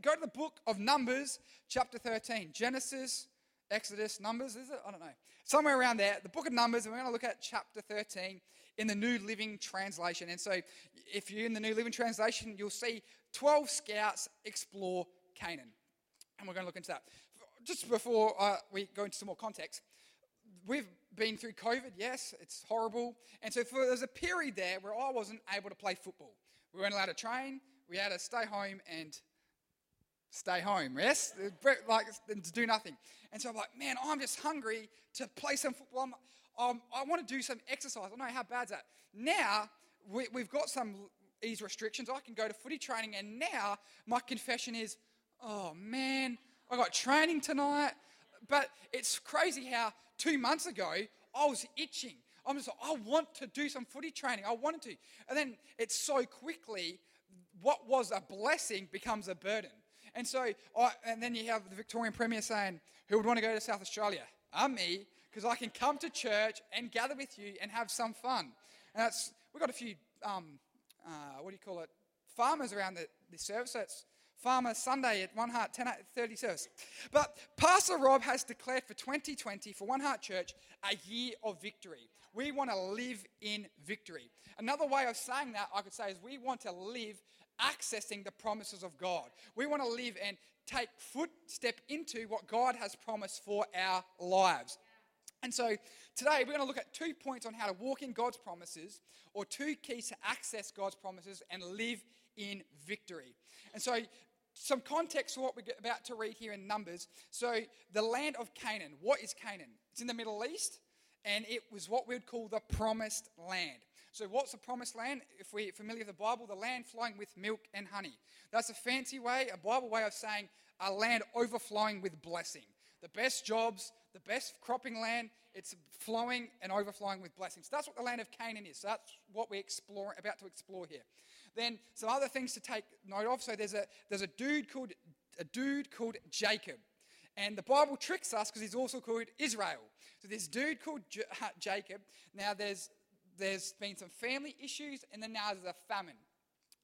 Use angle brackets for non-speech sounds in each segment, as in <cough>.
go to the book of Numbers, chapter 13. Genesis, Exodus, Numbers, is it? I don't know. Somewhere around there, the book of Numbers, and we're going to look at chapter 13 in the New Living Translation. And so, if you're in the New Living Translation, you'll see 12 scouts explore Canaan. And we're going to look into that. Just before uh, we go into some more context, we've been through COVID, yes, it's horrible. And so for, there's a period there where I wasn't able to play football. We weren't allowed to train, we had to stay home and stay home, yes? Like, to do nothing. And so I'm like, man, I'm just hungry to play some football. I'm, um, I want to do some exercise. I know how bad's that. Now, we, we've got some ease restrictions. I can go to footy training, and now my confession is, oh man, I got training tonight. But it's crazy how two months ago I was itching. I'm just like, I want to do some footy training. I wanted to. And then it's so quickly, what was a blessing becomes a burden. And so, I, and then you have the Victorian Premier saying, Who would want to go to South Australia? I'm me, because I can come to church and gather with you and have some fun. And that's, we've got a few, um, uh, what do you call it, farmers around the, the service. So it's Farmer Sunday at One Heart 10 30 service. But Pastor Rob has declared for 2020 for One Heart Church a year of victory. We want to live in victory. Another way of saying that I could say is we want to live accessing the promises of God. We want to live and take footstep into what God has promised for our lives. And so today we're going to look at two points on how to walk in God's promises, or two keys to access God's promises and live in victory. And so some context for what we're about to read here in Numbers. So, the land of Canaan. What is Canaan? It's in the Middle East, and it was what we'd call the promised land. So, what's the promised land? If we're familiar with the Bible, the land flowing with milk and honey. That's a fancy way, a Bible way of saying a land overflowing with blessing. The best jobs, the best cropping land, it's flowing and overflowing with blessings. That's what the land of Canaan is. That's what we're exploring, about to explore here. Then some other things to take note of. So there's a there's a dude called a dude called Jacob. And the Bible tricks us because he's also called Israel. So this dude called J- <laughs> Jacob. Now there's there's been some family issues, and then now there's a famine.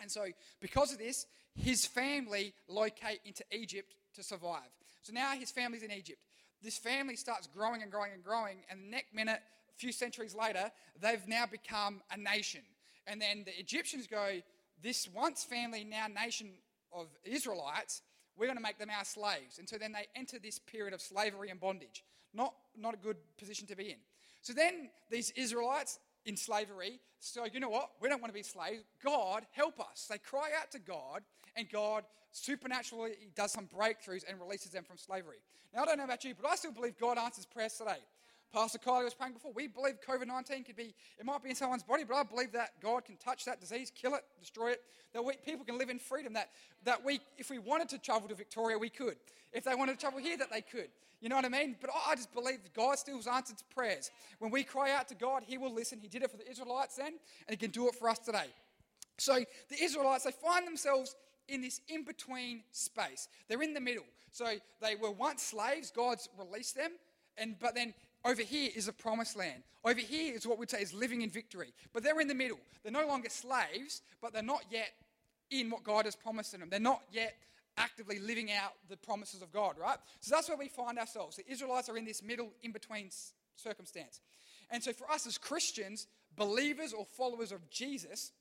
And so, because of this, his family locate into Egypt to survive. So now his family's in Egypt. This family starts growing and growing and growing, and the next minute, a few centuries later, they've now become a nation. And then the Egyptians go, this once family, now nation of Israelites, we're going to make them our slaves. And so then they enter this period of slavery and bondage. Not, not a good position to be in. So then these Israelites in slavery, so you know what? We don't want to be slaves. God, help us. They cry out to God, and God supernaturally does some breakthroughs and releases them from slavery. Now, I don't know about you, but I still believe God answers prayers today. Pastor Kylie was praying before. We believe COVID 19 could be, it might be in someone's body, but I believe that God can touch that disease, kill it, destroy it. That we, people can live in freedom. That, that we, if we wanted to travel to Victoria, we could. If they wanted to travel here, that they could. You know what I mean? But I just believe that God still answers to prayers. When we cry out to God, He will listen. He did it for the Israelites then, and He can do it for us today. So the Israelites, they find themselves in this in between space. They're in the middle. So they were once slaves, God's released them, and but then over here is a promised land. Over here is what we'd say is living in victory. But they're in the middle. They're no longer slaves, but they're not yet in what God has promised them. They're not yet actively living out the promises of God, right? So that's where we find ourselves. The Israelites are in this middle, in between circumstance. And so for us as Christians, believers or followers of Jesus,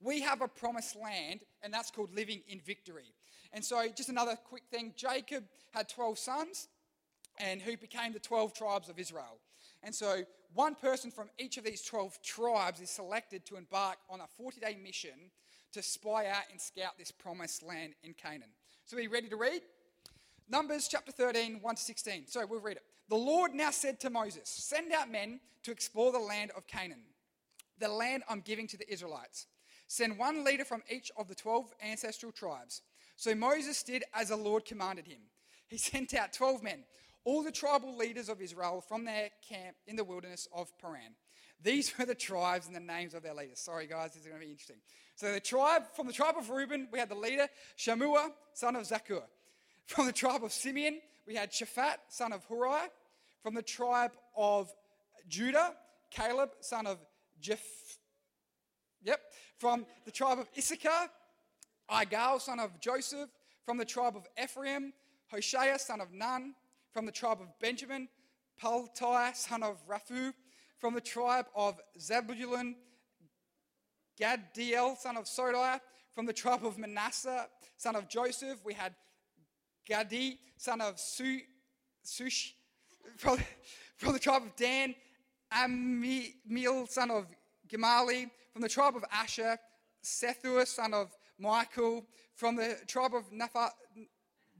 we have a promised land, and that's called living in victory. And so, just another quick thing Jacob had 12 sons and who became the 12 tribes of Israel. And so, one person from each of these 12 tribes is selected to embark on a 40 day mission to spy out and scout this promised land in Canaan. So, are you ready to read? Numbers chapter 13, 1 to 16. So, we'll read it. The Lord now said to Moses, Send out men to explore the land of Canaan, the land I'm giving to the Israelites. Send one leader from each of the 12 ancestral tribes. So Moses did as the Lord commanded him. He <laughs> sent out 12 men all the tribal leaders of Israel from their camp in the wilderness of Paran. These were the tribes and the names of their leaders. Sorry, guys, this is going to be interesting. So, the tribe from the tribe of Reuben, we had the leader Shammua, son of Zaccur. From the tribe of Simeon, we had Shaphat, son of Huri. From the tribe of Judah, Caleb, son of Jeph. Yep. From the tribe of Issachar, Igal, son of Joseph. From the tribe of Ephraim, Hoshea, son of Nun. From the tribe of Benjamin, Paltai, son of Raphu. From the tribe of Zebulun, Gaddiel, son of Sodai. From the tribe of Manasseh, son of Joseph, we had Gadi, son of Su, Sush. From, from the tribe of Dan, Ammiel, son of Gemalli. From the tribe of Asher, Sethur, son of Michael. From the tribe of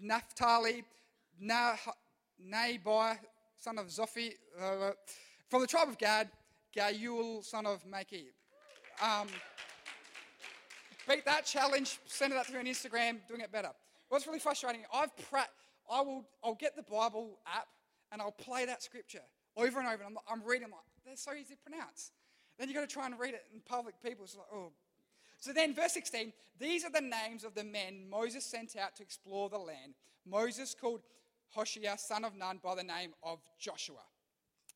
Naphtali, Nabai, son of Zophi. Uh, from the tribe of Gad, Gayul, son of Maki. Um, beat that challenge, send it out through on Instagram, doing it better. What's really frustrating, I've pra- I will, I'll get the Bible app and I'll play that scripture over and over. And I'm, I'm reading, like, they're so easy to pronounce. Then you've got to try and read it in public. People, it's like, oh. So then, verse 16, these are the names of the men Moses sent out to explore the land. Moses called Hoshea, son of Nun, by the name of Joshua.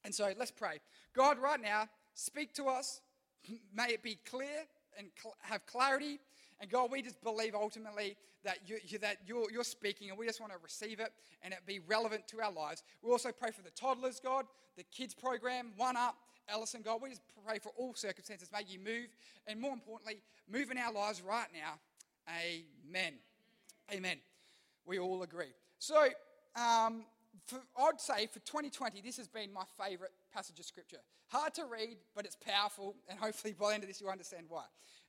And so let's pray. God, right now, speak to us. May it be clear and cl- have clarity. And God, we just believe ultimately that, you, you, that you're, you're speaking and we just want to receive it and it be relevant to our lives. We also pray for the toddlers, God, the kids program, One Up, Ellison, God. We just pray for all circumstances. May you move and more importantly, move in our lives right now. Amen. Amen. We all agree. So, um, for, I'd say for 2020, this has been my favourite passage of scripture. Hard to read, but it's powerful, and hopefully by the end of this, you'll understand why.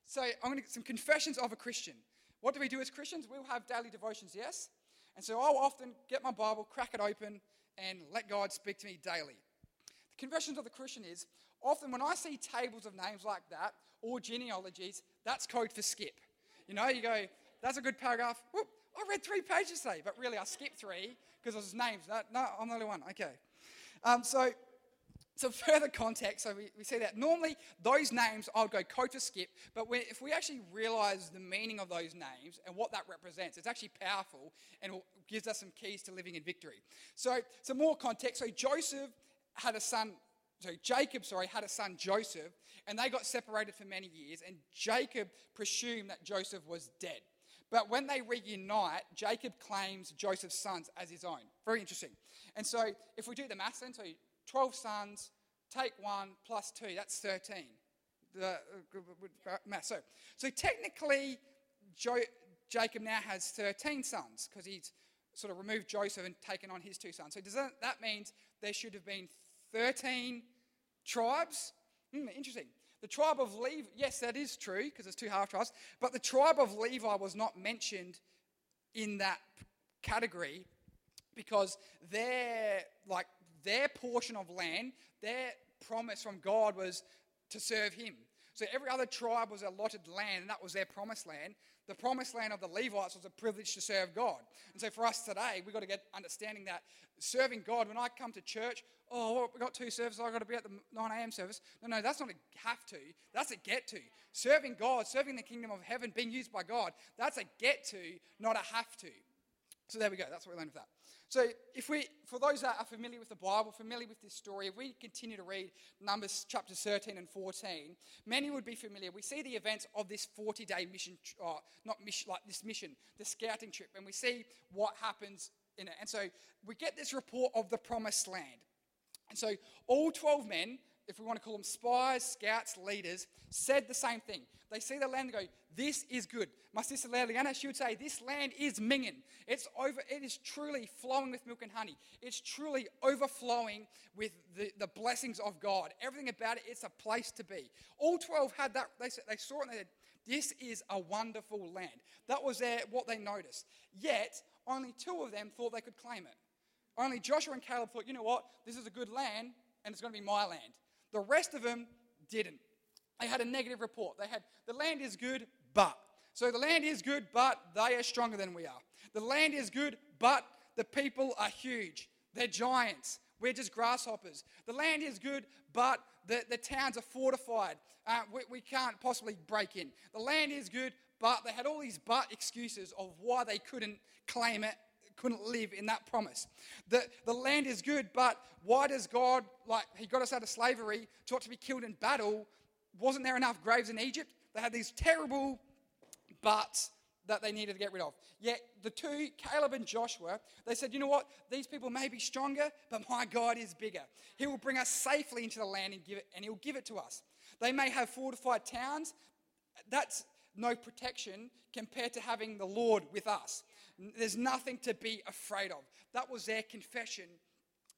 So, I'm going to get some confessions of a Christian. What do we do as Christians? We'll have daily devotions, yes? And so I'll often get my Bible, crack it open, and let God speak to me daily. The confessions of the Christian is often when I see tables of names like that or genealogies, that's code for skip. You know, you go, that's a good paragraph. Whoop, I read three pages today, but really I skipped three because it was names. No, no, I'm the only one. Okay. Um, so so <laughs> further context, so we, we see that normally those names I would go code to skip, but if we actually realize the meaning of those names and what that represents, it's actually powerful and gives us some keys to living in victory. So, some more context. So Joseph had a son. So Jacob, sorry, had a son Joseph, and they got separated for many years. And Jacob presumed that Joseph was dead. But when they reunite, Jacob claims Joseph's sons as his own. Very interesting. And so if we do the maths then, so 12 sons, take one plus two, that's 13. The, uh, math. So, so technically, jo- Jacob now has 13 sons because he's sort of removed Joseph and taken on his two sons. So does that, that means there should have been 13 tribes? Hmm, interesting. The tribe of Levi, yes, that is true because it's two half tribes, but the tribe of Levi was not mentioned in that category because their like their portion of land, their promise from God was to serve him. So every other tribe was allotted land, and that was their promised land. The promised land of the Levites was a privilege to serve God. And so for us today, we've got to get understanding that serving God, when I come to church, oh, we've got two services, I've got to be at the 9 a.m. service. No, no, that's not a have to, that's a get to. Serving God, serving the kingdom of heaven, being used by God, that's a get to, not a have to. So there we go, that's what we learned with that. So, if we, for those that are familiar with the Bible, familiar with this story, if we continue to read Numbers chapters 13 and 14, many would be familiar. We see the events of this 40 day mission, uh, not mission, like this mission, the scouting trip, and we see what happens in it. And so, we get this report of the promised land. And so, all 12 men if we want to call them spies, scouts, leaders, said the same thing. They see the land and go, This is good. My sister Leliana, she would say, This land is minging. It's over, it is truly flowing with milk and honey. It's truly overflowing with the, the blessings of God. Everything about it, it's a place to be. All 12 had that, they, they saw it and they said, This is a wonderful land. That was their, what they noticed. Yet, only two of them thought they could claim it. Only Joshua and Caleb thought, you know what, this is a good land and it's going to be my land. The rest of them didn't. They had a negative report. They had, the land is good, but. So the land is good, but they are stronger than we are. The land is good, but the people are huge. They're giants. We're just grasshoppers. The land is good, but the, the towns are fortified. Uh, we, we can't possibly break in. The land is good, but they had all these but excuses of why they couldn't claim it couldn't live in that promise. The, the land is good, but why does God, like, He got us out of slavery, taught to be killed in battle? Wasn't there enough graves in Egypt? They had these terrible buts that they needed to get rid of. Yet the two, Caleb and Joshua, they said, you know what? These people may be stronger, but my God is bigger. He will bring us safely into the land and give it, and he'll give it to us. They may have fortified towns. That's no protection compared to having the Lord with us. There's nothing to be afraid of. That was their confession.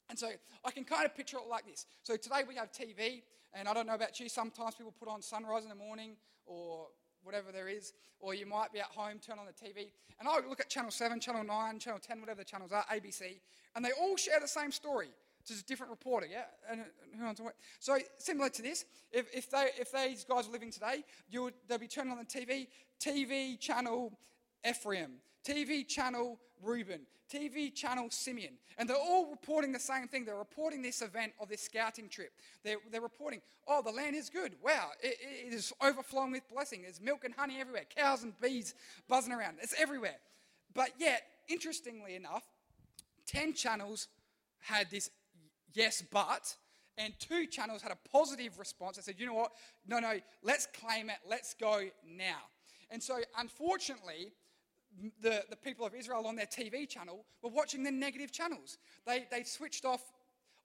And so I can kind of picture it like this. So today we have TV, and I don't know about you, sometimes people put on sunrise in the morning or whatever there is, or you might be at home, turn on the TV, and I look at Channel 7, Channel 9, Channel 10, whatever the channels are, ABC, and they all share the same story. It's just a different reporter, yeah? And who knows what? So similar to this, if, if, they, if these guys were living today, you would, they'd be turning on the TV, TV channel Ephraim, TV channel Reuben, TV channel Simeon. And they're all reporting the same thing. They're reporting this event of this scouting trip. They're, they're reporting, oh, the land is good. Wow, it, it is overflowing with blessing. There's milk and honey everywhere, cows and bees buzzing around. It's everywhere. But yet, interestingly enough, 10 channels had this yes, but, and two channels had a positive response. They said, you know what? No, no, let's claim it. Let's go now. And so, unfortunately, the, the people of Israel on their TV channel were watching the negative channels. They, they switched off,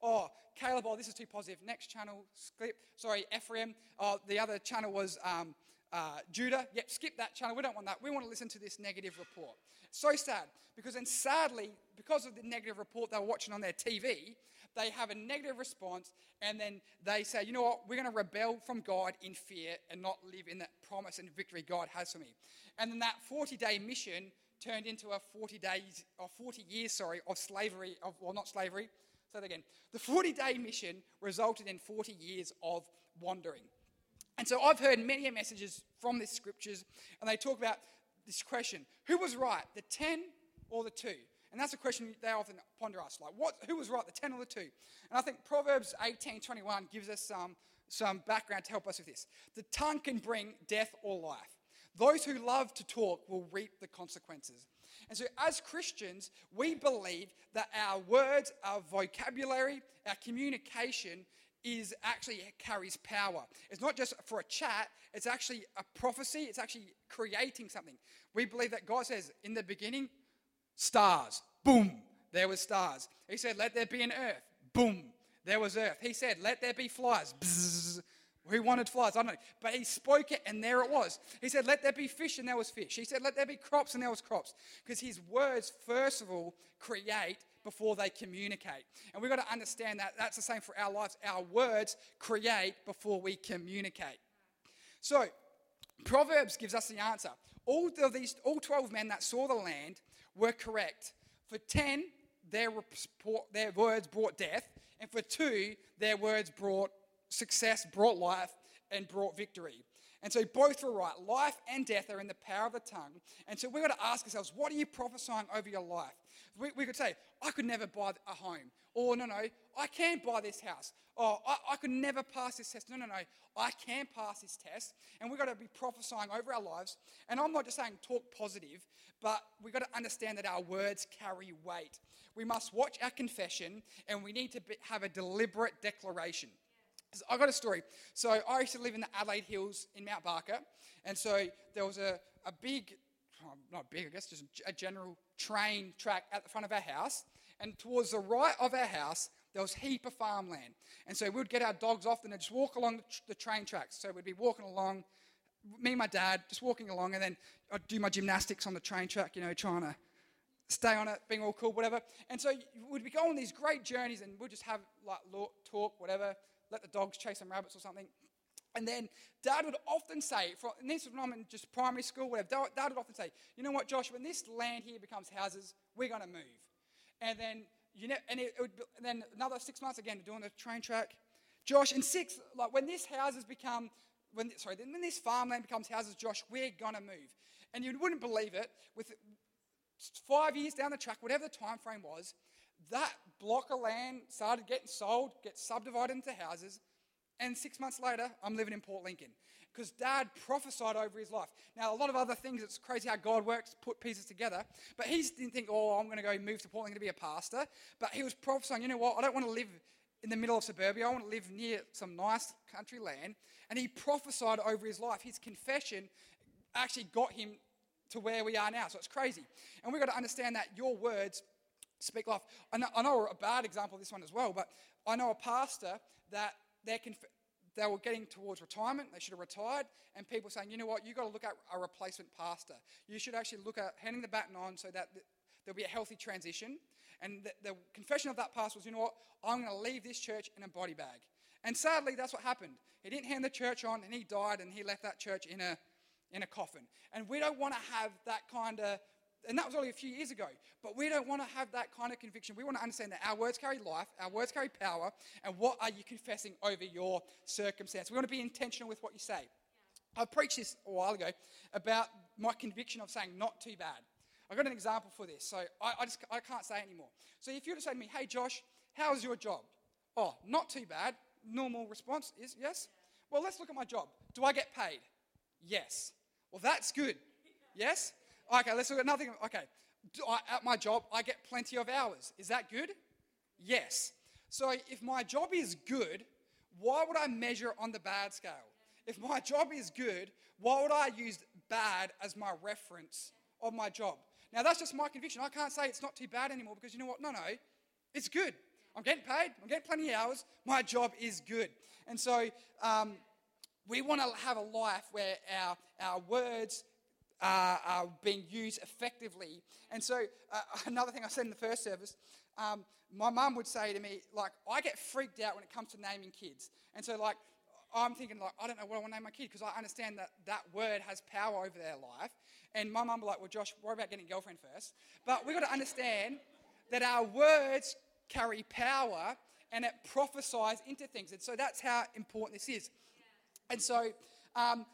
oh, Caleb, oh, this is too positive. Next channel, skip. Sorry, Ephraim. Oh, the other channel was um, uh, Judah. Yep, skip that channel. We don't want that. We want to listen to this negative report. So sad. Because then sadly, because of the negative report they were watching on their TV, they have a negative response and then they say, you know what, we're going to rebel from God in fear and not live in that promise and victory God has for me. And then that 40 day mission turned into a 40 days, or 40 years, sorry, of slavery, of, well, not slavery. Say that again. The 40 day mission resulted in 40 years of wandering. And so I've heard many messages from the scriptures, and they talk about this question who was right, the 10 or the 2? And that's a question they often ponder us, like, what, who was right, the 10 or the 2? And I think Proverbs 18, 21 gives us some, some background to help us with this. The tongue can bring death or life. Those who love to talk will reap the consequences. And so, as Christians, we believe that our words, our vocabulary, our communication is actually carries power. It's not just for a chat, it's actually a prophecy, it's actually creating something. We believe that God says, in the beginning, Stars. Boom. There was stars. He said, Let there be an earth. Boom. There was earth. He said, Let there be flies. Bzzz. Who wanted flies? I don't know. But he spoke it and there it was. He said, Let there be fish and there was fish. He said, Let there be crops and there was crops. Because his words, first of all, create before they communicate. And we've got to understand that that's the same for our lives. Our words create before we communicate. So, Proverbs gives us the answer. All of these, all 12 men that saw the land were correct. For 10, their, report, their words brought death, and for 2, their words brought success, brought life, and brought victory. And so both were right. Life and death are in the power of the tongue. And so we've got to ask ourselves, what are you prophesying over your life? We, we could say, I could never buy a home. Or, no, no, I can buy this house. Or, I, I could never pass this test. No, no, no, I can pass this test. And we've got to be prophesying over our lives. And I'm not just saying talk positive, but we've got to understand that our words carry weight. We must watch our confession and we need to be, have a deliberate declaration. I got a story. So I used to live in the Adelaide Hills in Mount Barker, and so there was a, a big, oh, not big, I guess, just a general train track at the front of our house, and towards the right of our house there was a heap of farmland, and so we'd get our dogs off and just walk along the, the train tracks. So we'd be walking along, me and my dad just walking along, and then I'd do my gymnastics on the train track, you know, trying to stay on it, being all cool, whatever. And so we'd be going on these great journeys, and we'd just have like talk, whatever let the dogs chase some rabbits or something. And then dad would often say, and this was in just primary school, whatever, dad would often say, you know what, Josh, when this land here becomes houses, we're going to move. And then, you know, and, it, it would, and then another six months again, doing the train track. Josh, in six, like when this houses become, when, sorry, then when this farmland becomes houses, Josh, we're going to move. And you wouldn't believe it, with five years down the track, whatever the time frame was, that block of land started getting sold, get subdivided into houses, and six months later, I'm living in Port Lincoln because dad prophesied over his life. Now, a lot of other things, it's crazy how God works, put pieces together. But he didn't think, oh, I'm going to go move to Port Lincoln to be a pastor. But he was prophesying, you know what, I don't want to live in the middle of suburbia, I want to live near some nice country land. And he prophesied over his life. His confession actually got him to where we are now. So it's crazy. And we've got to understand that your words speak life. I know, I know a bad example of this one as well, but I know a pastor that they're conf- they were getting towards retirement. They should have retired. And people saying, you know what, you've got to look at a replacement pastor. You should actually look at handing the baton on so that there'll be a healthy transition. And the, the confession of that pastor was, you know what, I'm going to leave this church in a body bag. And sadly, that's what happened. He didn't hand the church on and he died and he left that church in a, in a coffin. And we don't want to have that kind of, and that was only a few years ago, but we don't want to have that kind of conviction. We want to understand that our words carry life, our words carry power, and what are you confessing over your circumstance? We want to be intentional with what you say. I preached this a while ago about my conviction of saying not too bad. I've got an example for this, so I, I just I can't say anymore. So if you were to say to me, hey Josh, how's your job? Oh, not too bad normal response is yes. Well, let's look at my job. Do I get paid? Yes. Well, that's good. <laughs> Yes? Okay, let's look at nothing. Okay. At my job, I get plenty of hours. Is that good? Yes. So if my job is good, why would I measure on the bad scale? If my job is good, why would I use bad as my reference of my job? Now, that's just my conviction. I can't say it's not too bad anymore because you know what? No, no, it's good. I'm getting paid, I'm getting plenty of hours, my job is good. And so um, we want to have a life where our, our words are, are being used effectively. And so uh, <laughs> another thing I said in the first service, um, my mum would say to me, like, I get freaked out when it comes to naming kids. And so, like, I'm thinking, like, I don't know what I want to name my kid because I understand that that word has power over their life. And my mum be like, well, Josh, worry about getting a girlfriend first. But we've got to understand that our words carry power and it prophesies into things. And so that's how important this is. And so um,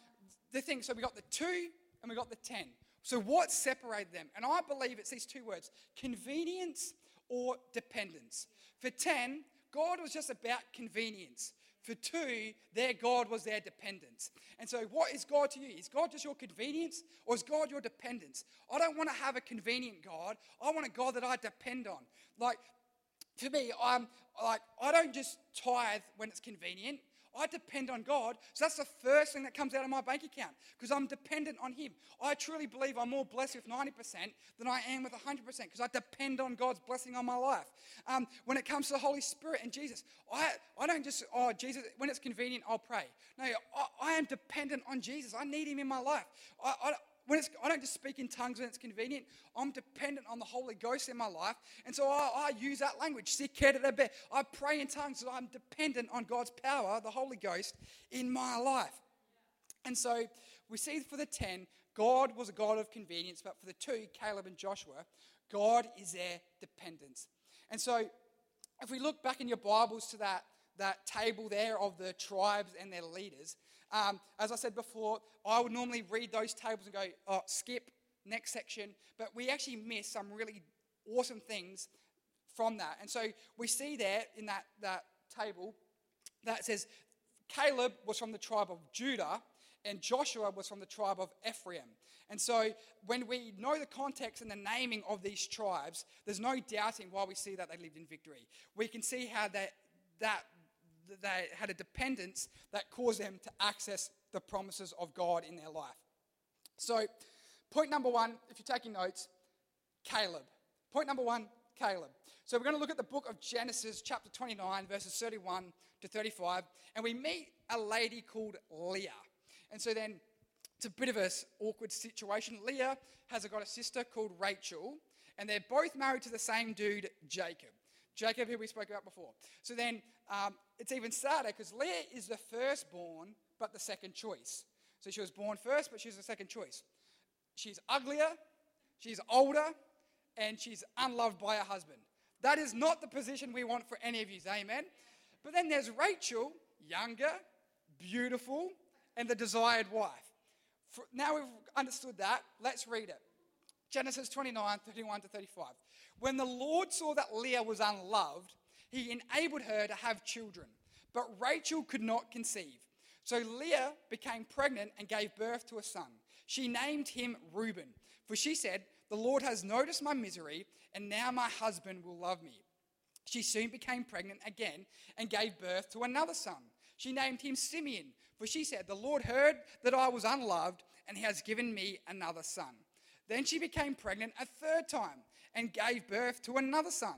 the thing, so we got the two and we got the ten. So what separated them? And I believe it's these two words convenience or dependence. For 10, God was just about convenience. For two, their God was their dependence. And so, what is God to you? Is God just your convenience or is God your dependence? I don't want to have a convenient God. I want a God that I depend on. Like, for me, I'm like, I don't just tithe when it's convenient. I depend on God. So that's the first thing that comes out of my bank account because I'm dependent on Him. I truly believe I'm more blessed with 90% than I am with 100% because I depend on God's blessing on my life. Um, when it comes to the Holy Spirit and Jesus, I, I don't just, oh, Jesus, when it's convenient, I'll pray. No, I, I am dependent on Jesus. I need Him in my life. I, I, when it's, I don't just speak in tongues when it's convenient. I'm dependent on the Holy Ghost in my life. And so I, I use that language. I pray in tongues. I'm dependent on God's power, the Holy Ghost, in my life. And so we see for the 10, God was a God of convenience. But for the two, Caleb and Joshua, God is their dependence. And so if we look back in your Bibles to that, that table there of the tribes and their leaders, um, as I said before, I would normally read those tables and go, oh, skip, next section. But we actually miss some really awesome things from that. And so we see there in that, that table that says Caleb was from the tribe of Judah and Joshua was from the tribe of Ephraim. And so when we know the context and the naming of these tribes, there's no doubting why we see that they lived in victory. We can see how that, that they had a dependence that caused them to access the promises of God in their life. So, point number one, if you're taking notes, Caleb. Point number one, Caleb. So, we're going to look at the book of Genesis, chapter 29, verses 31 to 35, and we meet a lady called Leah. And so, then it's a bit of an awkward situation. Leah has got a sister called Rachel, and they're both married to the same dude, Jacob. Jacob, who we spoke about before. So then um, it's even sadder because Leah is the firstborn, but the second choice. So she was born first, but she's the second choice. She's uglier, she's older, and she's unloved by her husband. That is not the position we want for any of you, amen? But then there's Rachel, younger, beautiful, and the desired wife. For, now we've understood that, let's read it. Genesis 29, 31 to 35. When the Lord saw that Leah was unloved, he enabled her to have children, but Rachel could not conceive. So Leah became pregnant and gave birth to a son. She named him Reuben, for she said, The Lord has noticed my misery, and now my husband will love me. She soon became pregnant again and gave birth to another son. She named him Simeon, for she said, The Lord heard that I was unloved, and he has given me another son. Then she became pregnant a third time and gave birth to another son.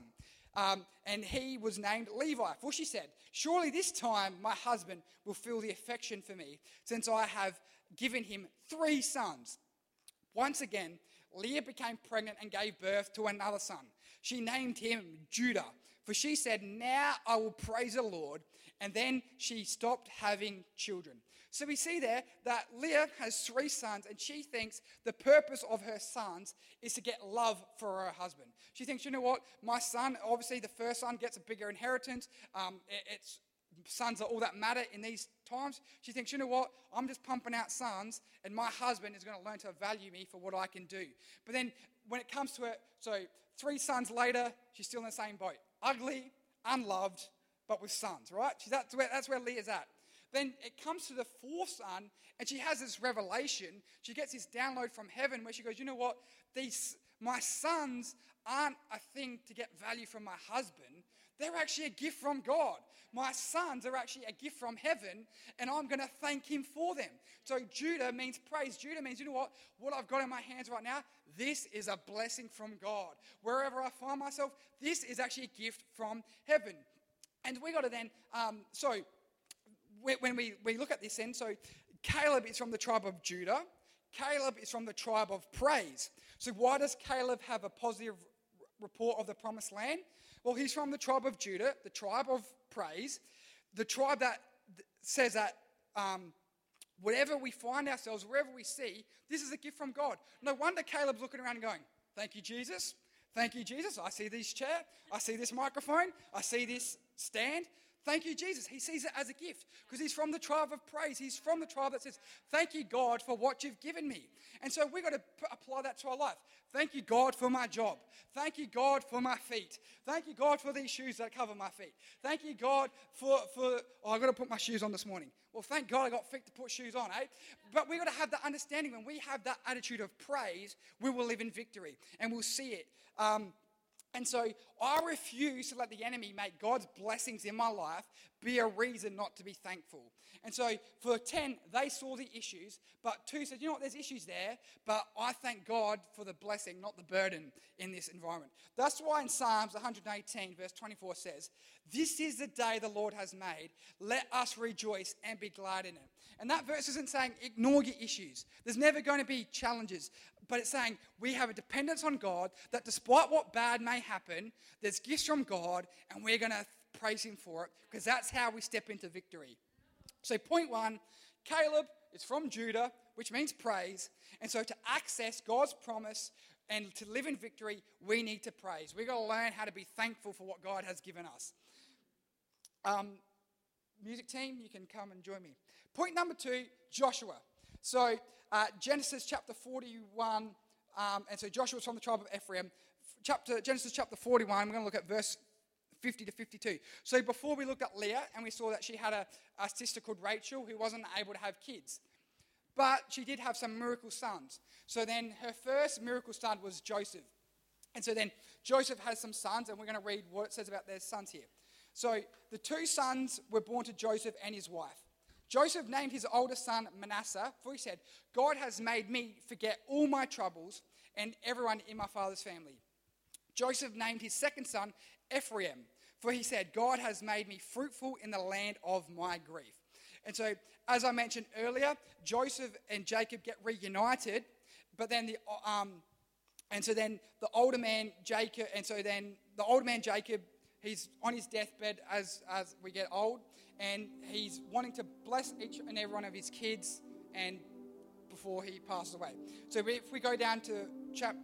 Um, and he was named Levi. For she said, Surely this time my husband will feel the affection for me, since I have given him three sons. Once again, Leah became pregnant and gave birth to another son. She named him Judah, for she said, Now I will praise the Lord. And then she stopped having children. So we see there that Leah has three sons, and she thinks the purpose of her sons is to get love for her husband. She thinks, you know what, my son, obviously the first son gets a bigger inheritance. Um, it, it's sons are all that matter in these times. She thinks, you know what, I'm just pumping out sons, and my husband is going to learn to value me for what I can do. But then when it comes to it, so three sons later, she's still in the same boat. Ugly, unloved, but with sons, right? That's, where, that's where Leah's at. Then it comes to the fourth son, and she has this revelation. She gets this download from heaven where she goes, You know what? These, my sons aren't a thing to get value from my husband. They're actually a gift from God. My sons are actually a gift from heaven, and I'm going to thank Him for them. So, Judah means praise. Judah means, you know what? What I've got in my hands right now, this is a blessing from God. Wherever I find myself, this is actually a gift from heaven. And we got to then, um, so when we, we look at this then, so Caleb is from the tribe of Judah. Caleb is from the tribe of praise. So why does Caleb have a positive report of the promised land? Well, he's from the tribe of Judah, the tribe of praise, the tribe that says that um, whatever we find ourselves, wherever we see, this is a gift from God. No wonder Caleb's looking around and going, Thank you, Jesus. Thank you, Jesus. I see this chair. I see this microphone. I see this stand. Thank you, Jesus. He sees it as a gift because he's from the tribe of praise. He's from the tribe that says, Thank you, God, for what you've given me. And so we've got to p- apply that to our life. Thank you, God, for my job. Thank you, God, for my feet. Thank you, God, for these shoes that cover my feet. Thank you, God, for, for oh, I've got to put my shoes on this morning. Well, thank God I got feet to put shoes on, eh? But we've got to have that understanding. When we have that attitude of praise, we will live in victory and we'll see it. Um, and so I refuse to let the enemy make God's blessings in my life be a reason not to be thankful. And so for 10, they saw the issues, but 2 said, you know what, there's issues there, but I thank God for the blessing, not the burden in this environment. That's why in Psalms 118, verse 24 says, This is the day the Lord has made. Let us rejoice and be glad in it. And that verse isn't saying ignore your issues. There's never going to be challenges, but it's saying we have a dependence on God that despite what bad may happen, there's gifts from God and we're going to praise Him for it because that's how we step into victory. So, point one Caleb is from Judah, which means praise. And so, to access God's promise and to live in victory, we need to praise. We've got to learn how to be thankful for what God has given us. Um, music team, you can come and join me. Point number two Joshua. So, uh, Genesis chapter 41, um, and so Joshua's from the tribe of Ephraim. Chapter, Genesis chapter 41, we're going to look at verse 50 to 52. So before we looked at Leah and we saw that she had a, a sister called Rachel who wasn't able to have kids. But she did have some miracle sons. So then her first miracle son was Joseph. And so then Joseph has some sons, and we're going to read what it says about their sons here. So the two sons were born to Joseph and his wife. Joseph named his oldest son Manasseh, for he said, God has made me forget all my troubles and everyone in my father's family. Joseph named his second son Ephraim, for he said, God has made me fruitful in the land of my grief. And so, as I mentioned earlier, Joseph and Jacob get reunited, but then the, um, and so then the older man Jacob, and so then the older man Jacob, he's on his deathbed as, as we get old, and he's wanting to bless each and every one of his kids and before he passes away. So if we go down to chap,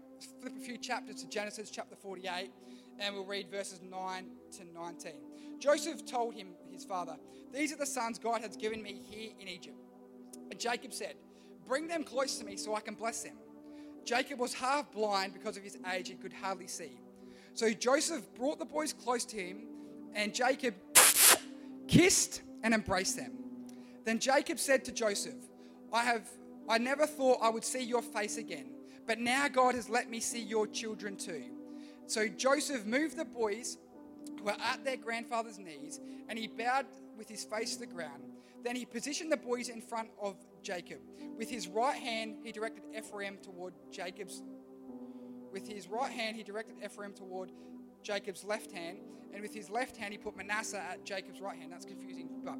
flip a few chapters to Genesis chapter 48, and we'll read verses 9 to 19. Joseph told him, his father, These are the sons God has given me here in Egypt. And Jacob said, Bring them close to me so I can bless them. Jacob was half blind because of his age and could hardly see. So Joseph brought the boys close to him, and Jacob kissed and embraced them. Then Jacob said to Joseph, I have I never thought I would see your face again, but now God has let me see your children too. So Joseph moved the boys who were at their grandfather's knees, and he bowed with his face to the ground. Then he positioned the boys in front of Jacob. With his right hand, he directed Ephraim toward Jacob's with his right hand, he directed Ephraim toward Jacob's left hand, and with his left hand, he put Manasseh at Jacob's right hand. That's confusing, but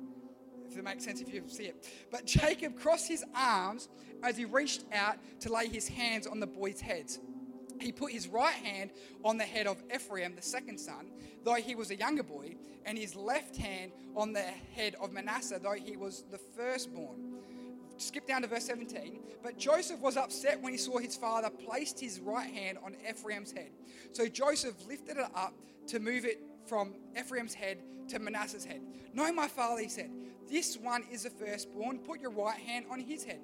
if it makes sense if you see it. But Jacob crossed his arms as he reached out to lay his hands on the boys' heads. He put his right hand on the head of Ephraim, the second son, though he was a younger boy, and his left hand on the head of Manasseh, though he was the firstborn. Skip down to verse 17. But Joseph was upset when he saw his father placed his right hand on Ephraim's head. So Joseph lifted it up to move it from Ephraim's head to Manasseh's head. No, my father, he said, this one is the firstborn. Put your right hand on his head.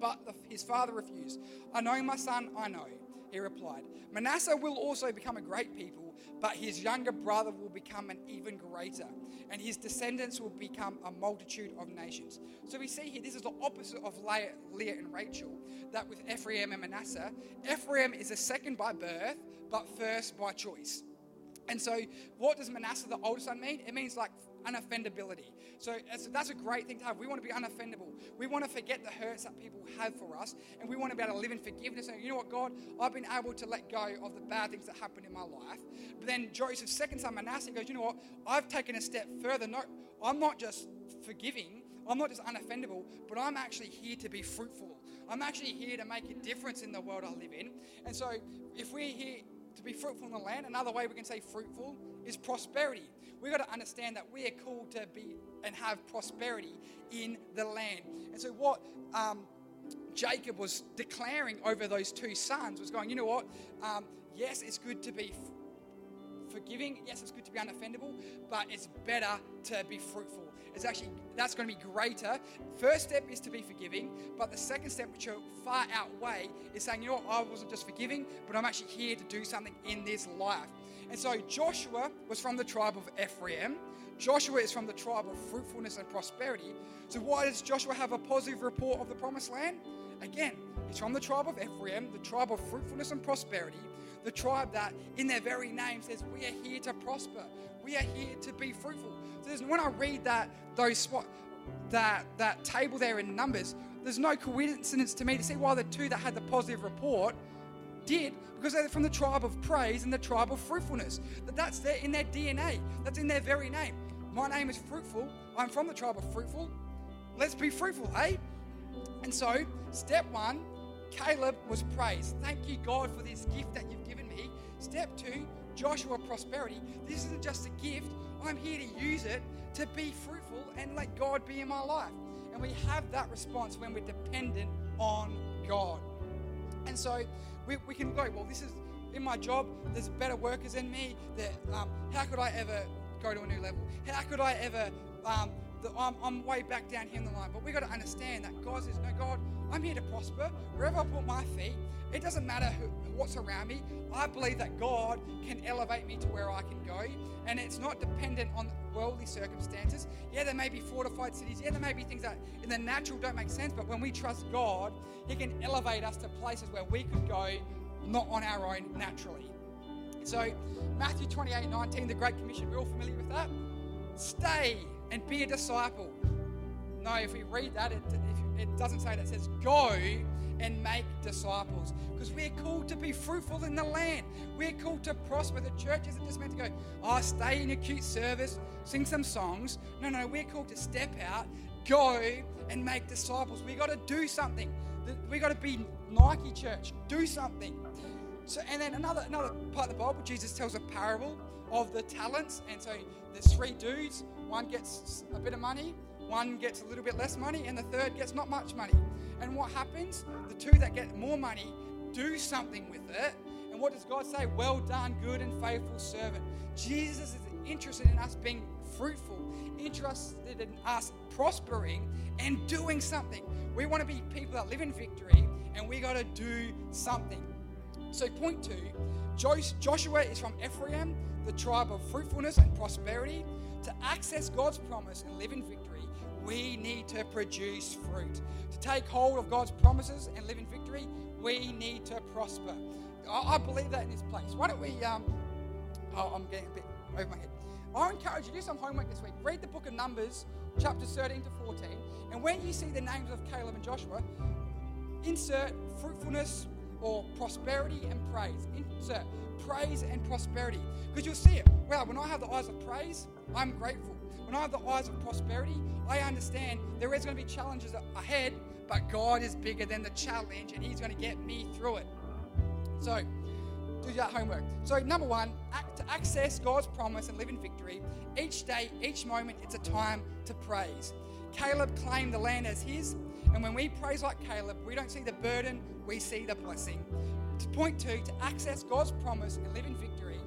But his father refused. I know, my son, I know. He replied, Manasseh will also become a great people, but his younger brother will become an even greater, and his descendants will become a multitude of nations. So we see here, this is the opposite of Leah, and Rachel, that with Ephraim and Manasseh, Ephraim is a second by birth, but first by choice. And so, what does Manasseh, the older son, mean? It means like unoffendability. Uh, so that's a great thing to have. We want to be unoffendable. We want to forget the hurts that people have for us, and we want to be able to live in forgiveness. And you know what, God, I've been able to let go of the bad things that happened in my life. But then Joseph's second son, Manasseh, goes, you know what? I've taken a step further. No, I'm not just forgiving. I'm not just unoffendable, but I'm actually here to be fruitful. I'm actually here to make a difference in the world I live in. And so, if we're here to be fruitful in the land, another way we can say fruitful is prosperity. We've got to understand that we are called to be and have prosperity in the land. And so, what um, Jacob was declaring over those two sons was going, you know what? Um, yes, it's good to be forgiving. Yes, it's good to be unoffendable, but it's better to be fruitful. It's actually, that's going to be greater. First step is to be forgiving, but the second step, which will far outweigh, is saying, you know what? I wasn't just forgiving, but I'm actually here to do something in this life. And so Joshua was from the tribe of Ephraim. Joshua is from the tribe of fruitfulness and prosperity. So, why does Joshua have a positive report of the promised land? Again, he's from the tribe of Ephraim, the tribe of fruitfulness and prosperity, the tribe that in their very name says, We are here to prosper, we are here to be fruitful. So, when I read that, those spot that, that table there in Numbers, there's no coincidence to me to see why the two that had the positive report did because they're from the tribe of praise and the tribe of fruitfulness. That that's there in their DNA. That's in their very name. My name is fruitful. I'm from the tribe of fruitful. Let's be fruitful, eh? And so, step one, Caleb was praised. Thank you, God, for this gift that you've given me. Step two, Joshua prosperity. This isn't just a gift. I'm here to use it to be fruitful and let God be in my life. And we have that response when we're dependent on God. And so we, we can go, well, this is in my job, there's better workers than me. That, um, how could I ever go to a new level? How could I ever, um, the, I'm, I'm way back down here in the line. But we got to understand that God says, no, God, I'm here to prosper. Wherever I put my feet, it doesn't matter who, what's around me. I believe that God can elevate me to where I can go. And it's not dependent on worldly circumstances. Yeah, there may be fortified cities. Yeah, there may be things that in the natural don't make sense. But when we trust God, He can elevate us to places where we could go not on our own naturally. So, Matthew 28 19, the Great Commission, we're all familiar with that. Stay and be a disciple. No, if we read that, it, it doesn't say that. It says, go and make disciples. Because we're called to be fruitful in the land. We're called to prosper. The church isn't just meant to go, oh, stay in a cute service, sing some songs. No, no, we're called to step out, go and make disciples. We got to do something. We got to be Nike church. Do something. So, and then another another part of the Bible, Jesus tells a parable of the talents. And so there's three dudes. One gets a bit of money, one gets a little bit less money, and the third gets not much money. And what happens? The two that get more money do something with it. And what does God say? Well done, good and faithful servant. Jesus is interested in us being fruitful, interested in us prospering and doing something. We want to be people that live in victory, and we got to do something. So, point two Joshua is from Ephraim, the tribe of fruitfulness and prosperity. To access God's promise and live in victory, we need to produce fruit. To take hold of God's promises and live in victory, we need to prosper. I, believe that in this place. Why don't we? Um, oh, I'm getting a bit over my head. I encourage you to do some homework this week. Read the book of Numbers, chapters 13 to 14. And when you see the names of Caleb and Joshua, insert fruitfulness, or prosperity and praise. Insert praise and prosperity. Because you'll see it. Wow, when I have the eyes of praise, I'm grateful. When I have the eyes of prosperity, I understand there is going to be challenges ahead, but God is bigger than the challenge and He's going to get me through it. So, do that homework. So, number one, act, to access God's promise and live in victory, each day, each moment, it's a time to praise. Caleb claimed the land as his, and when we praise like Caleb, we don't see the burden, we see the blessing. Point two, to access God's promise and live in victory,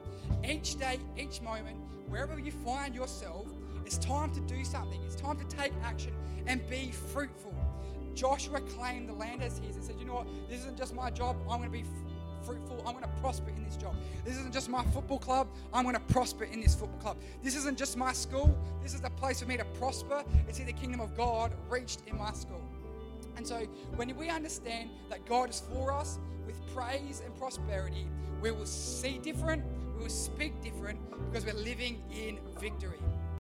each day, each moment, wherever you find yourself, it's time to do something. It's time to take action and be fruitful. Joshua claimed the land as his and said, You know what? This isn't just my job. I'm going to be fruitful. I'm going to prosper in this job. This isn't just my football club. I'm going to prosper in this football club. This isn't just my school. This is the place for me to prosper and see the kingdom of God reached in my school. And so, when we understand that God is for us with praise and prosperity, we will see different, we will speak different because we're living in victory.